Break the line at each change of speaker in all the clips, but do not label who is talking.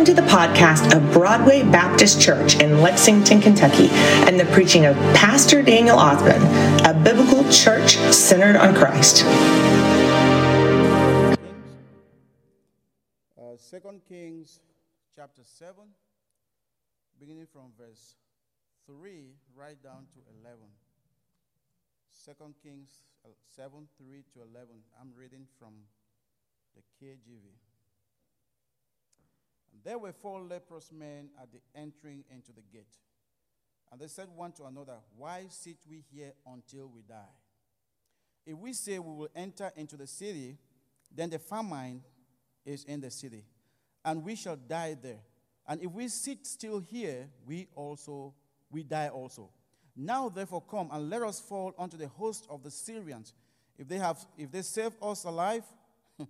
Welcome to the podcast of Broadway Baptist Church in Lexington, Kentucky, and the preaching of Pastor Daniel Othman, a biblical church centered on Christ.
Uh, Second Kings chapter 7, beginning from verse 3 right down to 11. Second Kings uh, 7, 3 to 11. I'm reading from the KJV. There were four leprous men at the entering into the gate. And they said one to another, Why sit we here until we die? If we say we will enter into the city, then the famine is in the city, and we shall die there. And if we sit still here, we also we die also. Now therefore come and let us fall unto the host of the Syrians. If they have if they save us alive,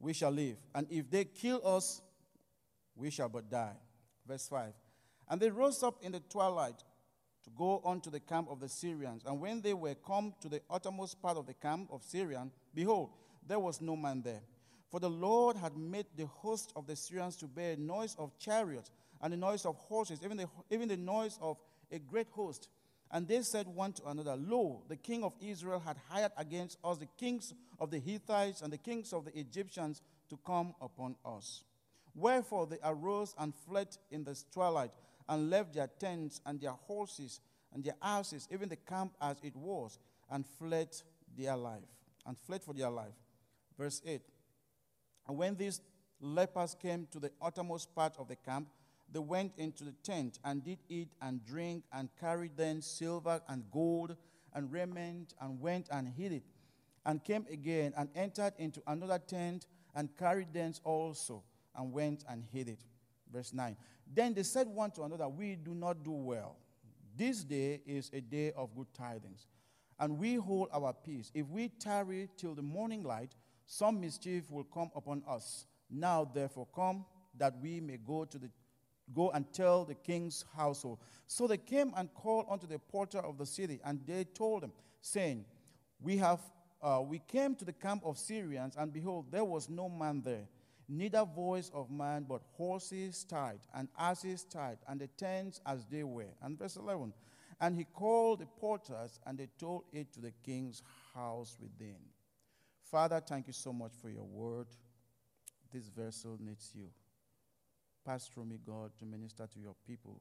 we shall live. And if they kill us, we shall but die. Verse 5. And they rose up in the twilight to go unto the camp of the Syrians. And when they were come to the uttermost part of the camp of Syrian, behold, there was no man there. For the Lord had made the host of the Syrians to bear noise of chariots and the noise of horses, even the, even the noise of a great host. And they said one to another, Lo, the king of Israel had hired against us the kings of the Hittites and the kings of the Egyptians to come upon us. Wherefore they arose and fled in the twilight, and left their tents and their horses and their houses, even the camp as it was, and fled their life, and fled for their life. Verse 8. And when these lepers came to the uttermost part of the camp, they went into the tent and did eat and drink and carried then silver and gold and raiment and went and hid it and came again and entered into another tent and carried thence also and went and hid it. Verse 9. Then they said one to another, We do not do well. This day is a day of good tidings, and we hold our peace. If we tarry till the morning light, some mischief will come upon us. Now therefore come that we may go to the go and tell the king's household. So they came and called unto the porter of the city, and they told him, saying, We have uh, we came to the camp of Syrians, and behold, there was no man there neither voice of man, but horses tied, and asses tied, and the tents as they were. And verse 11. And he called the porters, and they told it to the king's house within. Father, thank you so much for your word. This vessel needs you. Pass through me, God, to minister to your people.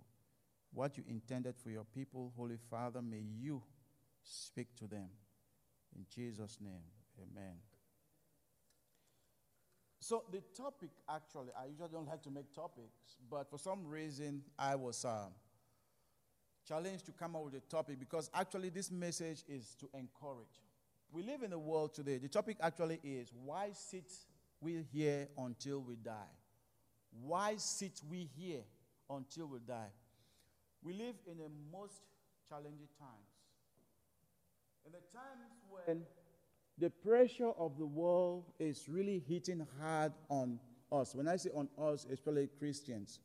What you intended for your people, Holy Father, may you speak to them. In Jesus' name, amen. So the topic, actually, I usually don't like to make topics, but for some reason I was uh, challenged to come up with a topic because actually this message is to encourage. We live in a world today. The topic actually is why sit we here until we die? Why sit we here until we die? We live in the most challenging times. In the times when the pressure of the world is really hitting hard on us. When I say on us, especially Christians.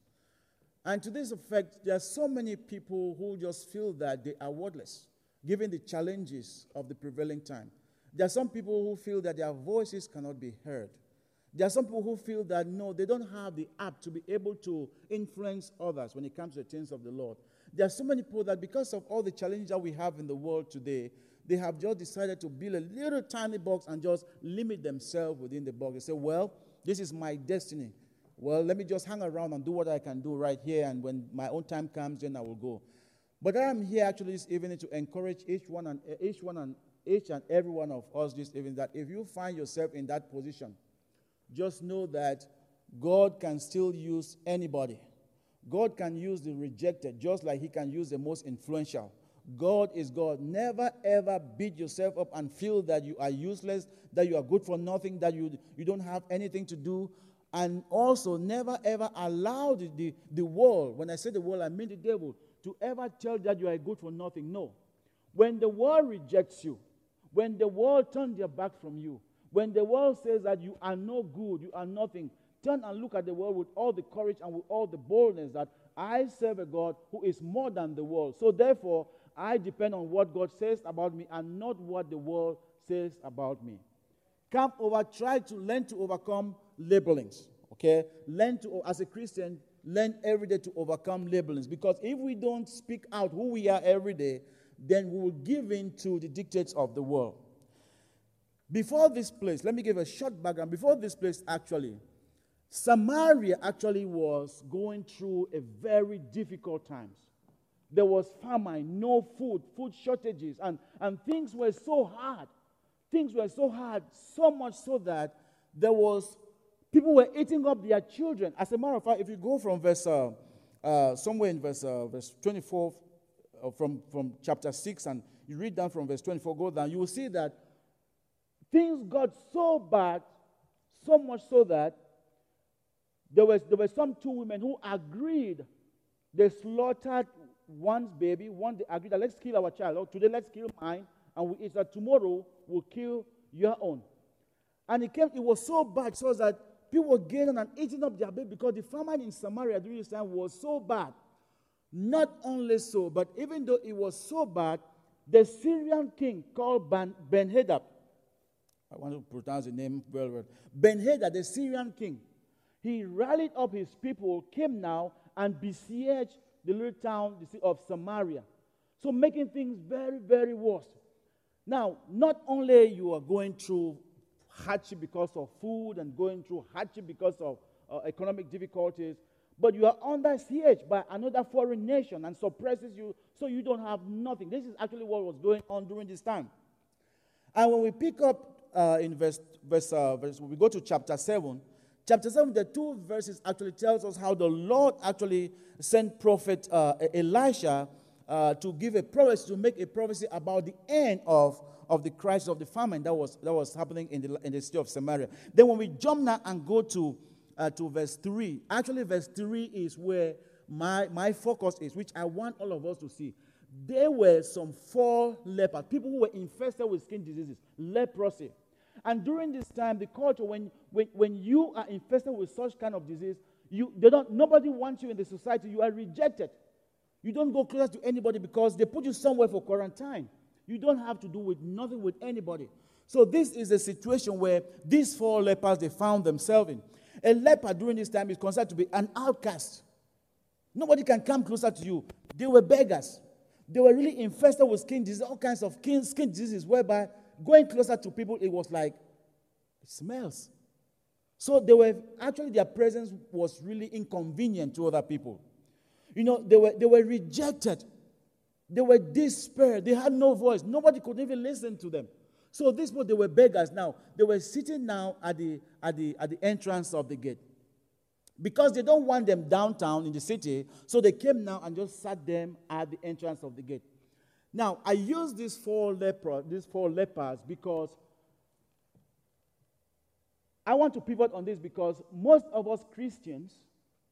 And to this effect, there are so many people who just feel that they are worthless, given the challenges of the prevailing time. There are some people who feel that their voices cannot be heard. There are some people who feel that no, they don't have the app to be able to influence others when it comes to the things of the Lord. There are so many people that because of all the challenges that we have in the world today, they have just decided to build a little tiny box and just limit themselves within the box. They say, Well, this is my destiny. Well, let me just hang around and do what I can do right here, and when my own time comes, then I will go. But I am here actually this evening to encourage each one and eh, each one and each and every one of us this evening that if you find yourself in that position, just know that God can still use anybody. God can use the rejected just like He can use the most influential. God is God. Never ever beat yourself up and feel that you are useless, that you are good for nothing, that you, you don't have anything to do. And also, never ever allow the, the, the world, when I say the world, I mean the devil, to ever tell you that you are good for nothing. No. When the world rejects you, when the world turns their back from you, when the world says that you are no good, you are nothing, turn and look at the world with all the courage and with all the boldness that I serve a God who is more than the world. So, therefore, I depend on what God says about me and not what the world says about me. Come over, try to learn to overcome labelings. Okay? Learn to, as a Christian, learn every day to overcome labelings. Because if we don't speak out who we are every day, then we will give in to the dictates of the world. Before this place, let me give a short background. Before this place, actually, Samaria actually was going through a very difficult times. There was famine, no food, food shortages, and, and things were so hard. Things were so hard, so much so that there was people were eating up their children. As a matter of fact, if you go from verse uh, uh, somewhere in verse uh, verse 24 uh, from from chapter 6 and you read down from verse 24 go down you will see that things got so bad so much so that there was there were some two women who agreed they slaughtered one's baby one they agreed that let's kill our child oh, today let's kill mine and we eat that tomorrow we'll kill your own. And it came it was so bad so that people were gaining and eating up their baby because the famine in samaria during this time was so bad. Not only so but even though it was so bad the syrian king called ben hadad i want to pronounce the name well well. Ben hadad the syrian king. He rallied up his people, came now, and besieged the little town the city of Samaria. So making things very, very worse. Now, not only you are going through hardship because of food and going through hardship because of uh, economic difficulties, but you are under siege by another foreign nation and suppresses you so you don't have nothing. This is actually what was going on during this time. And when we pick up uh, in verse, verse, uh, verse, we go to chapter 7, Chapter 7, the two verses actually tells us how the Lord actually sent prophet uh, Elisha uh, to give a prophecy, to make a prophecy about the end of, of the crisis of the famine that was, that was happening in the, in the city of Samaria. Then when we jump now and go to, uh, to verse 3, actually verse 3 is where my, my focus is, which I want all of us to see. There were some four lepers, people who were infested with skin diseases, leprosy. And during this time, the culture, when, when, when you are infested with such kind of disease, you, they don't, nobody wants you in the society. You are rejected. You don't go closer to anybody because they put you somewhere for quarantine. You don't have to do with nothing with anybody. So this is a situation where these four lepers they found themselves in. A leper during this time is considered to be an outcast. Nobody can come closer to you. They were beggars. They were really infested with skin disease, all kinds of skin, skin diseases, whereby going closer to people, it was like, it smells. So they were actually their presence was really inconvenient to other people. You know, they were they were rejected. They were despair. They had no voice. Nobody could even listen to them. So these people, they were beggars now. They were sitting now at the, at the, at the entrance of the gate. Because they don't want them downtown in the city, so they came now and just sat them at the entrance of the gate. Now, I use these four, these four lepers because I want to pivot on this because most of us Christians,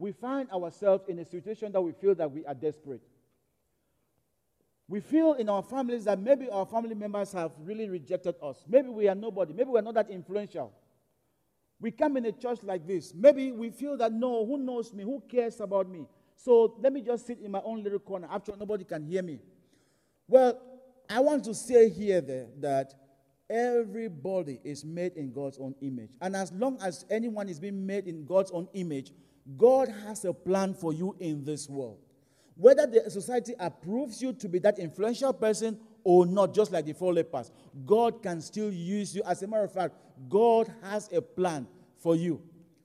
we find ourselves in a situation that we feel that we are desperate. We feel in our families that maybe our family members have really rejected us. Maybe we are nobody. Maybe we're not that influential. We come in a church like this. Maybe we feel that no, who knows me? Who cares about me? So let me just sit in my own little corner. After all, nobody can hear me. Well, I want to say here that everybody is made in God's own image. And as long as anyone is being made in God's own image, God has a plan for you in this world. Whether the society approves you to be that influential person or not, just like the four lepers, God can still use you. As a matter of fact, God has a plan for you.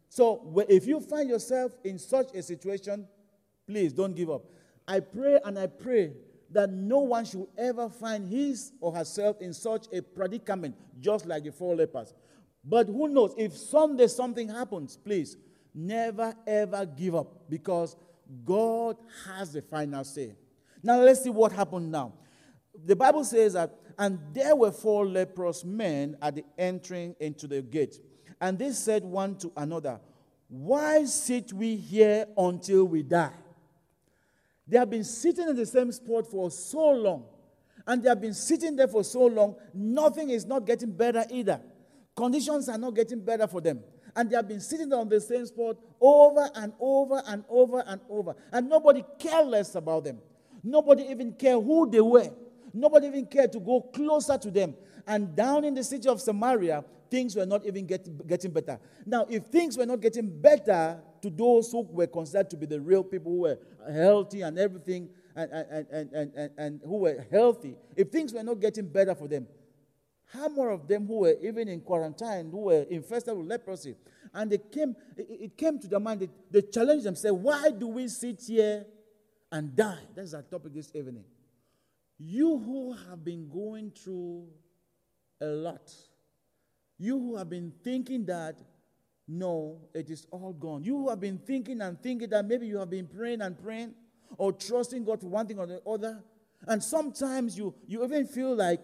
So if you find yourself in such a situation, please don't give up. I pray and I pray that no one should ever find his or herself in such a predicament, just like the four lepers. But who knows, if someday something happens, please never ever give up because God has the final say. Now let's see what happened now. The Bible says that, and there were four leprous men at the entering into the gate. And they said one to another, Why sit we here until we die? They have been sitting in the same spot for so long. And they have been sitting there for so long, nothing is not getting better either. Conditions are not getting better for them. And they have been sitting on the same spot over and over and over and over. And nobody cared less about them. Nobody even cared who they were. Nobody even cared to go closer to them. And down in the city of Samaria, things were not even get, getting better. Now, if things were not getting better to those who were considered to be the real people who were healthy and everything, and, and, and, and, and, and who were healthy, if things were not getting better for them, how more of them who were even in quarantine, who were infested with leprosy? And they came, it, it came to their mind, they, they challenged themselves, why do we sit here and die? That's our topic this evening. You who have been going through a lot, you who have been thinking that no, it is all gone. You have been thinking and thinking that maybe you have been praying and praying or trusting God for one thing or the other. And sometimes you, you even feel like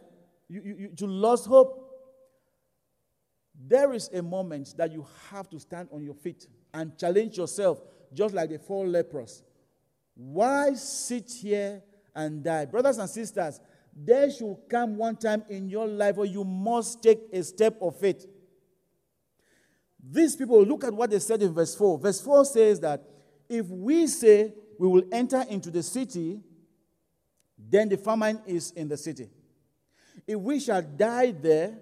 you, you, you lost hope. There is a moment that you have to stand on your feet and challenge yourself, just like the four lepers. Why sit here and die? Brothers and sisters, there should come one time in your life where you must take a step of faith. These people, look at what they said in verse 4. Verse 4 says that if we say we will enter into the city, then the famine is in the city. If we shall die there,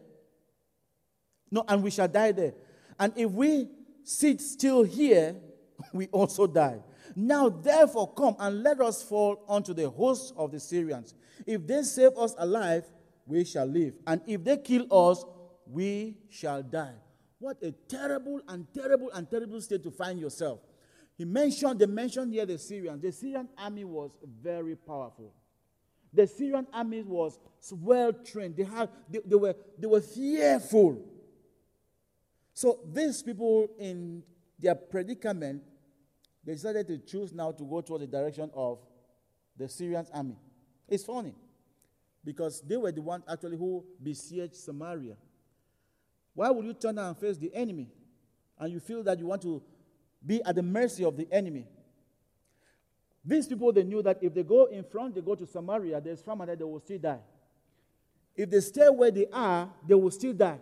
no, and we shall die there. And if we sit still here, we also die. Now, therefore, come and let us fall unto the host of the Syrians. If they save us alive, we shall live. And if they kill us, we shall die. What a terrible and terrible and terrible state to find yourself. He mentioned, they mentioned here the Syrians. The Syrian army was very powerful. The Syrian army was well trained. They, had, they, they, were, they were fearful. So these people in their predicament, they decided to choose now to go toward the direction of the Syrian army. It's funny because they were the ones actually who besieged Samaria. Why would you turn and face the enemy and you feel that you want to be at the mercy of the enemy? These people, they knew that if they go in front, they go to Samaria, there's famine there, they will still die. If they stay where they are, they will still die.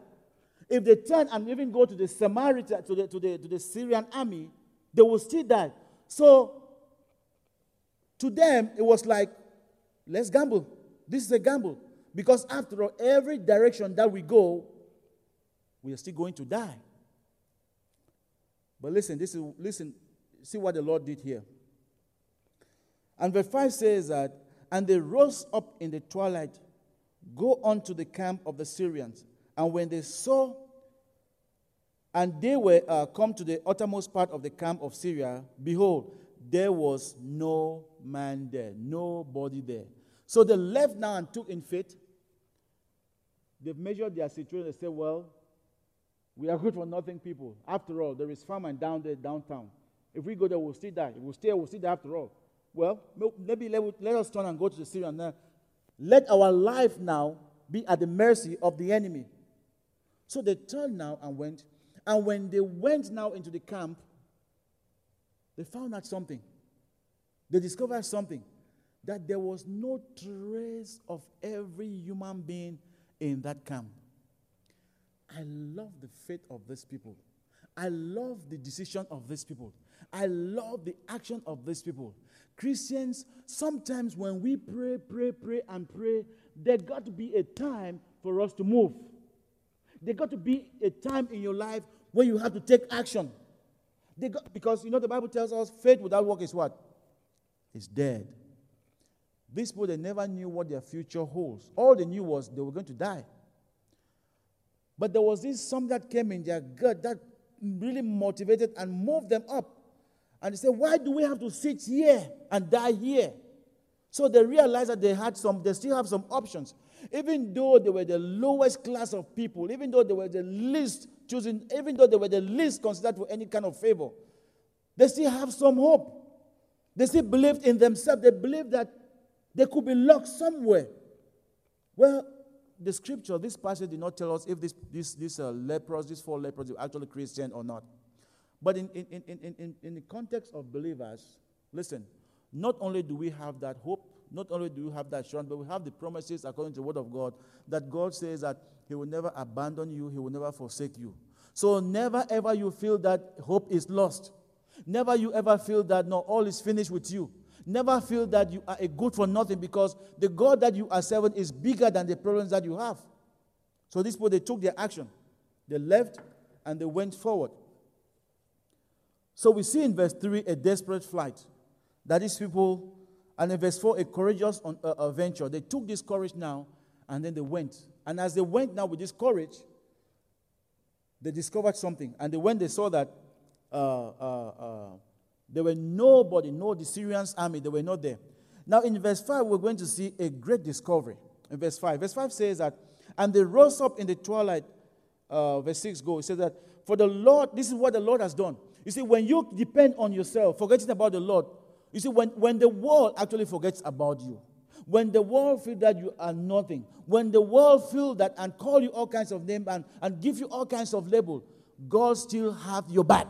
If they turn and even go to the Samaritan, to the, to the, to the Syrian army, they will still die. So, to them, it was like, let's gamble. This is a gamble. Because after all, every direction that we go, we are still going to die. But listen, this is listen, see what the Lord did here. And verse 5 says that, and they rose up in the twilight, go on to the camp of the Syrians. And when they saw, and they were uh, come to the uttermost part of the camp of Syria, behold, there was no man there, nobody there. So they left now and took in faith. They've measured their situation. They said, well, we are good for nothing people. After all, there is famine down there, downtown. If we go there, we'll still die. If we stay, we'll still die after all. Well, maybe let, let us turn and go to the Syrian now. Let our life now be at the mercy of the enemy. So they turned now and went. And when they went now into the camp, they found out something. They discovered something that there was no trace of every human being in that camp. I love the faith of these people. I love the decision of these people. I love the action of these people. Christians, sometimes when we pray, pray, pray, and pray, there got to be a time for us to move. There got to be a time in your life where you have to take action. Got, because you know the Bible tells us faith without work is what? It's dead. These people they never knew what their future holds. All they knew was they were going to die. But there was this something that came in their gut that really motivated and moved them up. And they said, Why do we have to sit here and die here? So they realized that they had some, they still have some options. Even though they were the lowest class of people, even though they were the least chosen, even though they were the least considered for any kind of favor, they still have some hope. They still believed in themselves. They believed that they could be locked somewhere. Well, the scripture, this passage did not tell us if this, this, this uh, lepers, these four lepers, were actually Christian or not. But in, in, in, in, in the context of believers, listen, not only do we have that hope, not only do we have that assurance, but we have the promises according to the word of God that God says that He will never abandon you, He will never forsake you. So never ever you feel that hope is lost. Never you ever feel that no, all is finished with you. Never feel that you are a good for nothing because the God that you are serving is bigger than the problems that you have. So these people, they took their action. They left and they went forward. So we see in verse 3 a desperate flight. That these people, and in verse 4, a courageous on, uh, uh, venture. They took this courage now and then they went. And as they went now with this courage, they discovered something. And they, when they saw that uh, uh, uh, there were nobody, no, the Syrians' army, they were not there. Now, in verse 5, we're going to see a great discovery. In verse 5, verse 5 says that, and they rose up in the twilight. Uh, verse 6 goes, It says that, for the Lord, this is what the Lord has done. You see, when you depend on yourself, forgetting about the Lord, you see, when, when the world actually forgets about you, when the world feel that you are nothing, when the world feel that and call you all kinds of names and, and give you all kinds of label, God still have your back.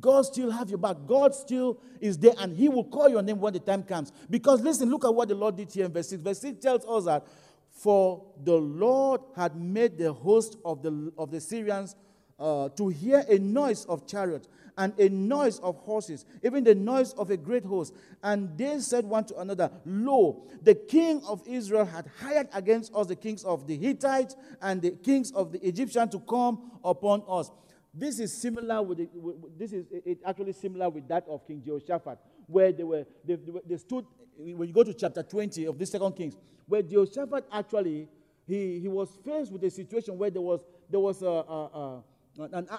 God still have your back. God still is there and he will call your name when the time comes. Because listen, look at what the Lord did here in verse 6. Verse 6 tells us that for the Lord had made the host of the, of the Syrians uh, to hear a noise of chariots and a noise of horses, even the noise of a great host. And they said one to another, Lo, the king of Israel had hired against us the kings of the Hittites and the kings of the Egyptians to come upon us. This is similar with, with this is it actually similar with that of King Jehoshaphat, where they were they, they stood when you go to chapter 20 of the second Kings, where Jehoshaphat actually he, he was faced with a situation where there was there was a, a, a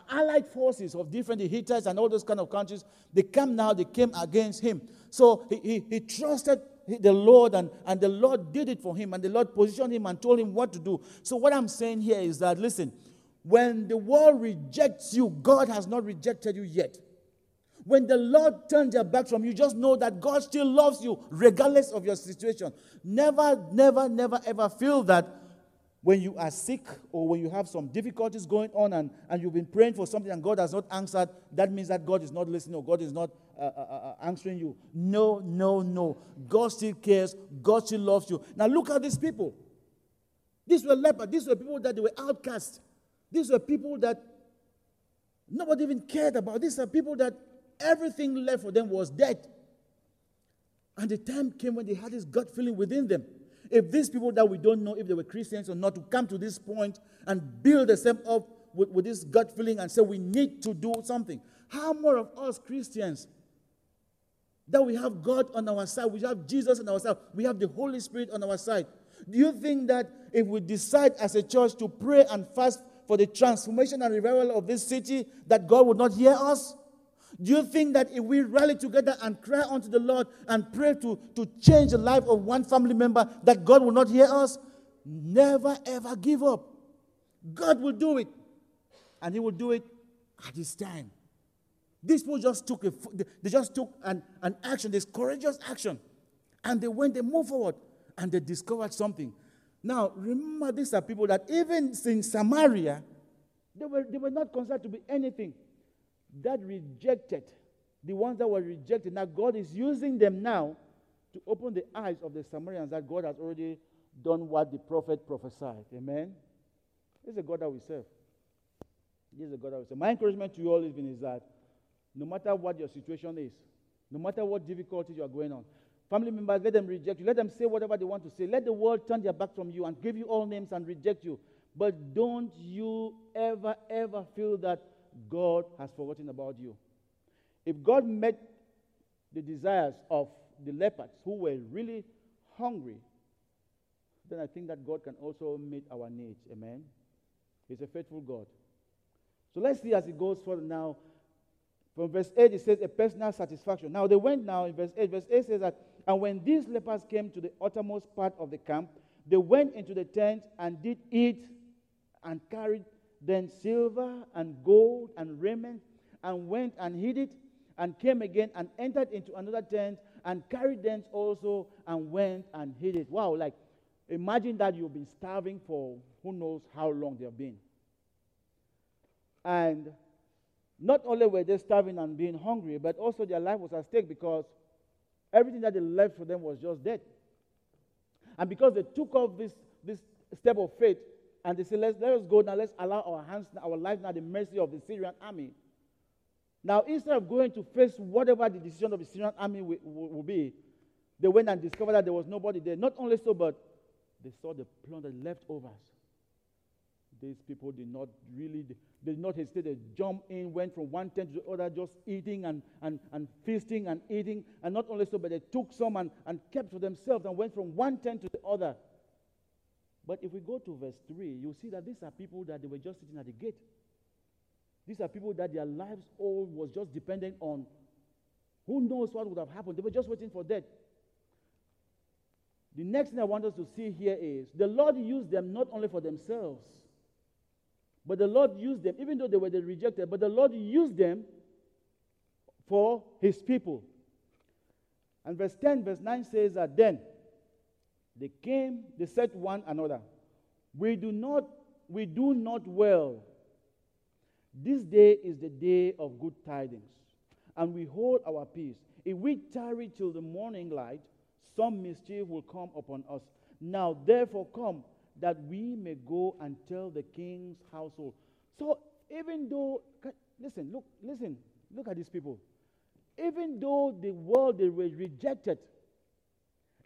allied forces of different Hittites and all those kind of countries, they come now, they came against him. So he, he, he trusted the Lord, and, and the Lord did it for him, and the Lord positioned him and told him what to do. So, what I'm saying here is that, listen, when the world rejects you, God has not rejected you yet. When the Lord turns their back from you, just know that God still loves you regardless of your situation. Never, never, never, ever feel that when you are sick or when you have some difficulties going on and, and you've been praying for something and God has not answered, that means that God is not listening or God is not uh, uh, uh, uh answering you. No, no, no. God still cares. God still loves you. Now look at these people. These were lepers. These were people that they were outcast. These were people that nobody even cared about. These are people that everything left for them was dead. And the time came when they had this gut feeling within them. If these people that we don't know if they were Christians or not to come to this point and build themselves up with, with this gut feeling and say we need to do something. How more of us Christians that we have God on our side, we have Jesus on our side, we have the Holy Spirit on our side. Do you think that if we decide as a church to pray and fast for the transformation and revival of this city that God would not hear us? Do you think that if we rally together and cry unto the Lord and pray to, to change the life of one family member, that God will not hear us? Never ever give up. God will do it. And He will do it at His time. These people just took a, they just took an, an action, this courageous action. And they went, they moved forward, and they discovered something. Now, remember, these are people that even in Samaria, they were, they were not considered to be anything. That rejected, the ones that were rejected. Now, God is using them now to open the eyes of the Samaritans that God has already done what the prophet prophesied. Amen? This is a God that we serve. This is a God that we serve. My encouragement to you all is that no matter what your situation is, no matter what difficulties you are going on, Family members, let them reject you. Let them say whatever they want to say. Let the world turn their back from you and give you all names and reject you. But don't you ever, ever feel that God has forgotten about you. If God met the desires of the lepers who were really hungry, then I think that God can also meet our needs. Amen. He's a faithful God. So let's see as it goes further now. From verse 8, it says a personal satisfaction. Now they went now in verse 8. Verse 8 says that and when these lepers came to the uttermost part of the camp, they went into the tent and did eat and carried then silver and gold and raiment and went and hid it and came again and entered into another tent and carried thence also and went and hid it. Wow, like imagine that you've been starving for who knows how long they've been. And not only were they starving and being hungry, but also their life was at stake because Everything that they left for them was just dead. And because they took off this, this step of faith and they said, let's, let us go now, let's allow our hands, our life now, the mercy of the Syrian army. Now, instead of going to face whatever the decision of the Syrian army will, will, be, they went and discovered that there was nobody there. Not only so, but they saw the plundered leftovers. these people did not really, they did not hesitate. They jumped in, went from one tent to the other, just eating and, and, and feasting and eating. And not only so, but they took some and, and kept for themselves and went from one tent to the other. But if we go to verse 3, you'll see that these are people that they were just sitting at the gate. These are people that their lives all was just dependent on who knows what would have happened. They were just waiting for death. The next thing I want us to see here is the Lord used them not only for themselves, but the Lord used them, even though they were the rejected, but the Lord used them for his people. And verse 10, verse 9 says that then they came, they said one another, We do not, we do not well. This day is the day of good tidings, and we hold our peace. If we tarry till the morning light, some mischief will come upon us. Now, therefore, come that we may go and tell the king's household. So, even though, listen, look, listen, look at these people. Even though the world they were rejected,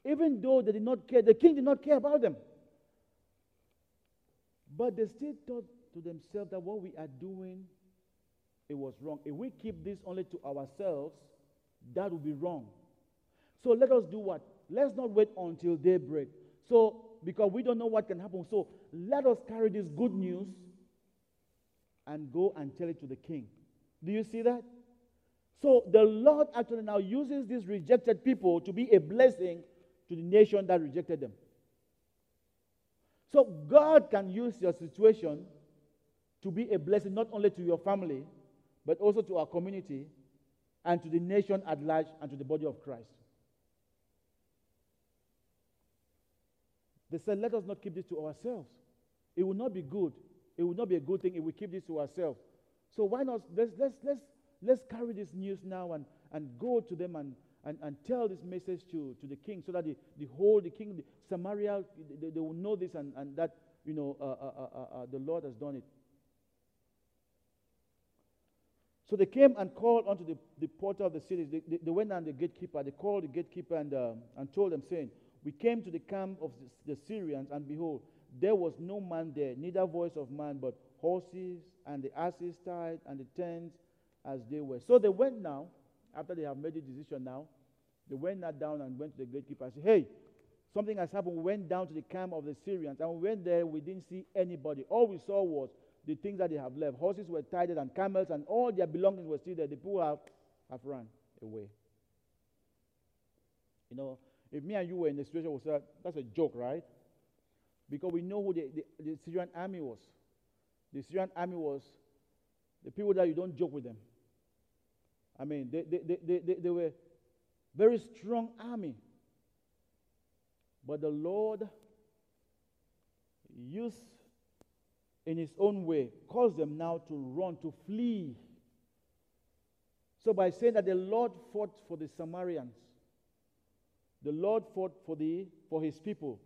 even though they did not care, the king did not care about them. But they still thought to themselves that what we are doing, it was wrong. If we keep this only to ourselves, that would be wrong. So let us do what? Let's not wait until daybreak. So, because we don't know what can happen. So, let us carry this good news and go and tell it to the king. Do you see that? So, the Lord actually now uses these rejected people to be a blessing to the nation that rejected them. So, God can use your situation to be a blessing not only to your family, but also to our community and to the nation at large and to the body of Christ. They said, let us not keep this to ourselves. It will not be good. It will not be a good thing if we keep this to ourselves. So why not let's let's let's let's carry this news now and, and go to them and, and, and tell this message to, to the king so that the, the whole the king the Samaria they, they will know this and, and that you know uh, uh, uh, uh, the Lord has done it. So they came and called unto the, the porter of the city. They, they, they went and the gatekeeper. They called the gatekeeper and, uh, and told them, saying, we came to the camp of the Syrians, and behold, there was no man there, neither voice of man, but horses and the asses tied and the tents as they were. So they went now, after they have made the decision now, they went not down and went to the gatekeeper and said, Hey, something has happened. We went down to the camp of the Syrians, and we went there, we didn't see anybody. All we saw was the things that they have left. Horses were tied and camels, and all their belongings were still there. The people have, have run away. You know, if me and you were in the situation, we say, that's a joke, right? Because we know who the, the, the Syrian army was. The Syrian army was the people that you don't joke with them. I mean, they, they, they, they, they were very strong army. But the Lord used in his own way, caused them now to run, to flee. So by saying that the Lord fought for the Samaritans, the Lord fought for, the, for his people.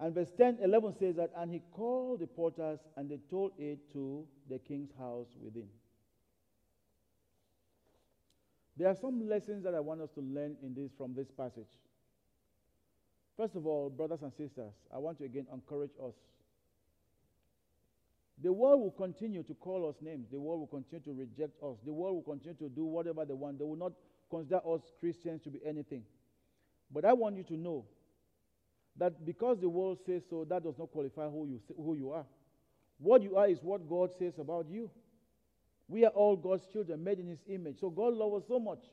And verse 10, 11 says that, and he called the porters and they told it to the king's house within. There are some lessons that I want us to learn in this from this passage. First of all, brothers and sisters, I want to again encourage us. The world will continue to call us names. The world will continue to reject us. The world will continue to do whatever they want. They will not consider us Christians to be anything. But I want you to know that because the world says so, that does not qualify who you, who you are. What you are is what God says about you. We are all God's children, made in His image. So God loves us so much.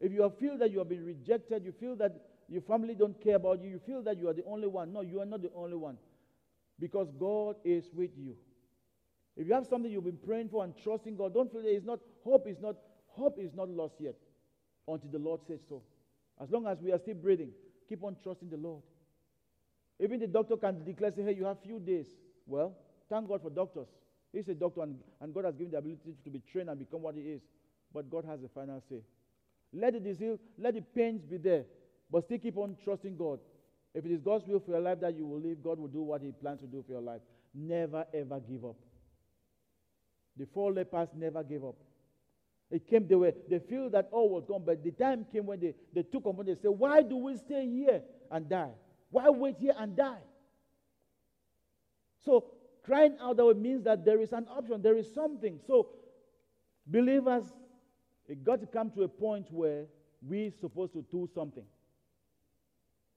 If you feel that you have been rejected, you feel that your family don't care about you, you feel that you are the only one. No, you are not the only one. Because God is with you. If you have something you've been praying for and trusting God, don't feel that it's not hope is not hope is not lost yet until the Lord says so. As long as we are still breathing, keep on trusting the Lord. Even the doctor can declare, say, hey, you have few days. Well, thank God for doctors. He's a doctor, and, and God has given the ability to be trained and become what he is. But God has the final say. Let the disease, let the pains be there, but still keep on trusting God. If it is God's will for your life that you will live, God will do what He plans to do for your life. Never ever give up. The four lepers never gave up. It came, they were, they feel that all was gone, but the time came when they, they took on, they said, Why do we stay here and die? Why wait here and die? So crying out that means that there is an option, there is something. So believers, it got to come to a point where we're supposed to do something.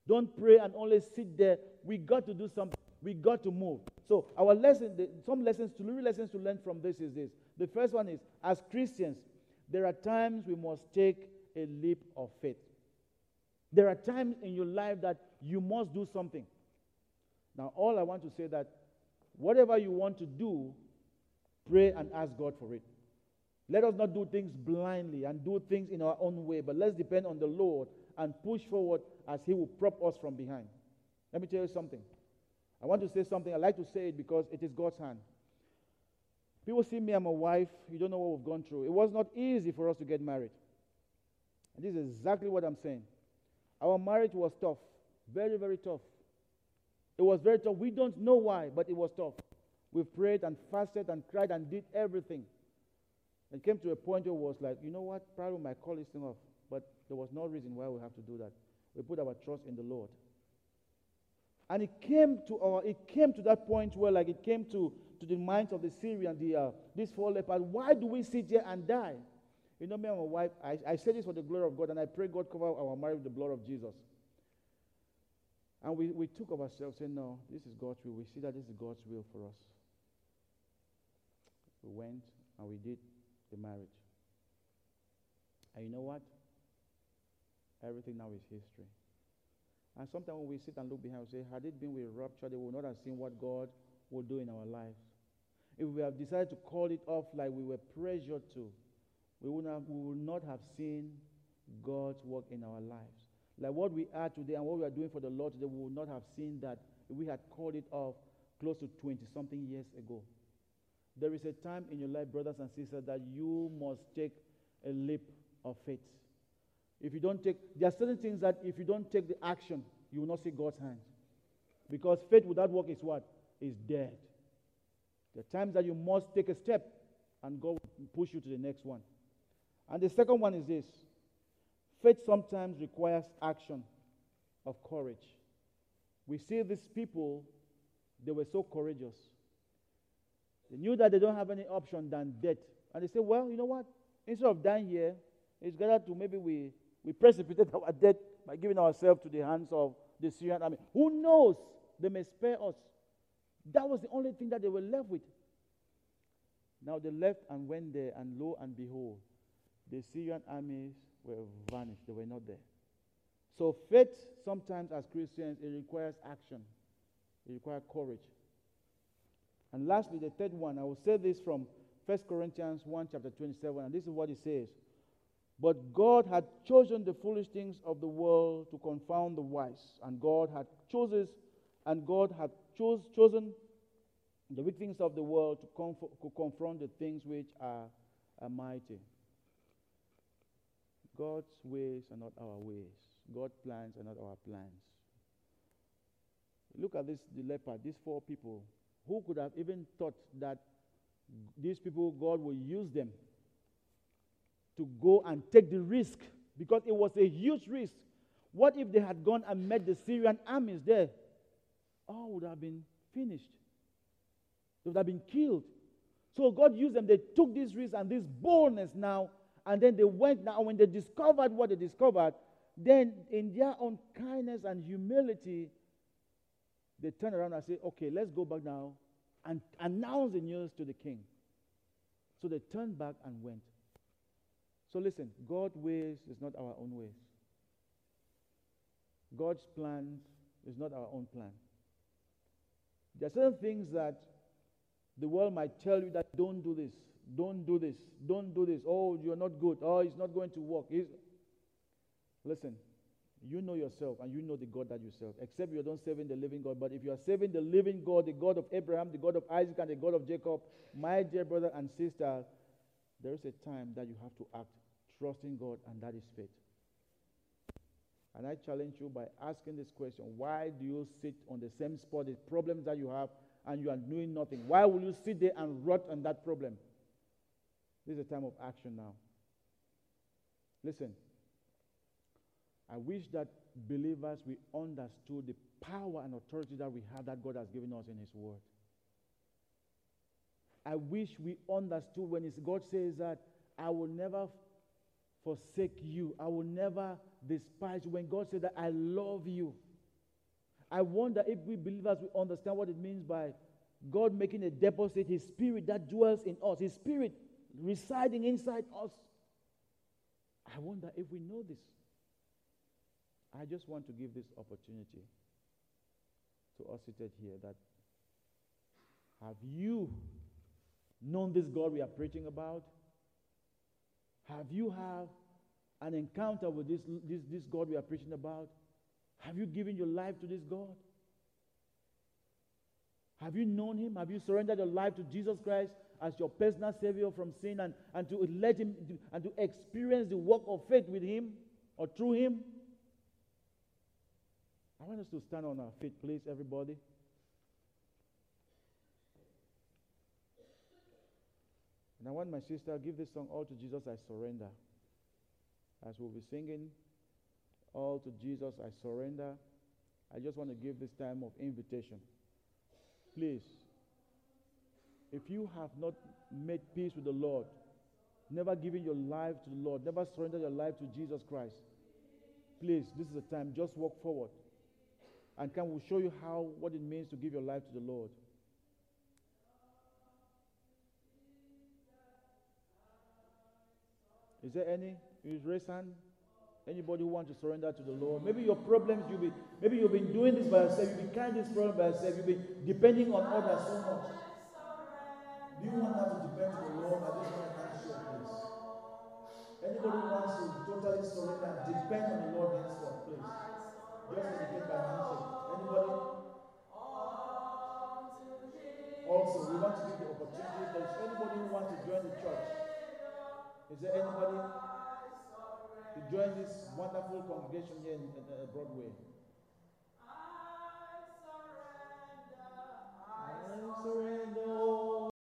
Don't pray and only sit there. We got to do something. We got to move. So our lesson, the, some lessons, two lessons to learn from this is this. The first one is, as Christians, there are times we must take a leap of faith. There are times in your life that you must do something. Now, all I want to say that whatever you want to do, pray and ask God for it. Let us not do things blindly and do things in our own way, but let's depend on the Lord and push forward as He will prop us from behind. Let me tell you something. I want to say something. I like to say it because it is God's hand. People see me and my wife, you don't know what we've gone through. It was not easy for us to get married. And this is exactly what I'm saying. Our marriage was tough, very, very tough. It was very tough. We don't know why, but it was tough. We prayed and fasted and cried and did everything. It came to a point where it was like, you know what? Probably my call is thing off. But there was no reason why we have to do that. We put our trust in the Lord. And it came to our, it came to that point where, like, it came to, to the minds of the Syrian, the uh, this four lepers. Why do we sit here and die? You know, me and my wife, I, I say this for the glory of God, and I pray God cover our marriage with the blood of Jesus. And we, we took of ourselves, saying, No, this is God's will. We see that this is God's will for us. We went and we did the marriage. And you know what? Everything now is history. And sometimes when we sit and look behind, we say, had it been with rupture, they would not have seen what God would do in our lives. If we have decided to call it off like we were pressured to, we would, have, we would not have seen God's work in our lives. Like what we are today and what we are doing for the Lord today, we would not have seen that if we had called it off close to 20 something years ago. There is a time in your life, brothers and sisters, that you must take a leap of faith. If you don't take, there are certain things that if you don't take the action, you will not see God's hand. Because faith without work is what? Is dead. There are times that you must take a step and God will push you to the next one. And the second one is this faith sometimes requires action of courage. We see these people, they were so courageous. They knew that they don't have any option than death. And they said, well, you know what? Instead of dying here, it's better to maybe we, we precipitate our death by giving ourselves to the hands of the Syrian army. Who knows? They may spare us. That was the only thing that they were left with. Now they left and went there, and lo and behold, the Syrian armies were vanished. They were not there. So faith, sometimes as Christians, it requires action. It requires courage. And lastly, the third one, I will say this from 1 Corinthians 1, chapter 27, and this is what it says. But God had chosen the foolish things of the world to confound the wise, and God had chosen, and God had chose, chosen the weak things of the world to, to confront the things which are, are mighty. God's ways are not our ways. God's plans are not our plans. Look at this the leper, these four people. Who could have even thought that these people, God will use them to go and take the risk? Because it was a huge risk. What if they had gone and met the Syrian armies there? All would have been finished. They would have been killed. So God used them. They took this risk and this boldness now and then they went now, when they discovered what they discovered, then in their own kindness and humility, they turned around and said, okay, let's go back now and announce the news to the king. So they turned back and went. So listen, God's ways is not our own ways. God's plans is not our own plan. There are certain things that the world might tell you that don't do this. Don't do this. Don't do this. Oh, you're not good. Oh, it's not going to work. It's... Listen, you know yourself and you know the God that you serve, except you're not serving the living God. But if you are serving the living God, the God of Abraham, the God of Isaac, and the God of Jacob, my dear brother and sister, there is a time that you have to act trusting God, and that is faith. And I challenge you by asking this question Why do you sit on the same spot, the problems that you have, and you are doing nothing? Why will you sit there and rot on that problem? This is a time of action now. Listen, I wish that believers we understood the power and authority that we have that God has given us in His Word. I wish we understood when God says that I will never forsake you, I will never despise you. When God said that I love you, I wonder if we believers we understand what it means by God making a deposit, His Spirit that dwells in us, His Spirit residing inside us. I wonder if we know this. I just want to give this opportunity to us seated here that have you known this God we are preaching about? Have you have an encounter with this, this, this God we are preaching about? Have you given your life to this God? Have you known him? Have you surrendered your life to Jesus Christ as your personal savior from sin and, and to let him and to experience the work of faith with him or through him? I want us to stand on our feet, please, everybody. And I want my sister give this song all to Jesus I surrender. As we'll be singing all to Jesus I surrender, I just want to give this time of invitation. Please, if you have not made peace with the Lord, never given your life to the Lord, never surrendered your life to Jesus Christ, please, this is the time. Just walk forward. And can we show you how what it means to give your life to the Lord? Is there any? Is raise hand. Anybody who wants to surrender to the Lord? Maybe your problems you've been maybe you've been doing this by yourself, you've been carrying this problem by yourself, you've been depending on others so much. Do you want to depend on the Lord? I just want to ask you please. Anybody who wants to totally surrender and depend on the Lord henceforth, please. Just indicate by handshake. Anybody? Also, we want to give the opportunity. There's anybody who wants to join the church, is there anybody to join this wonderful congregation here in Broadway. I surrender. I surrender.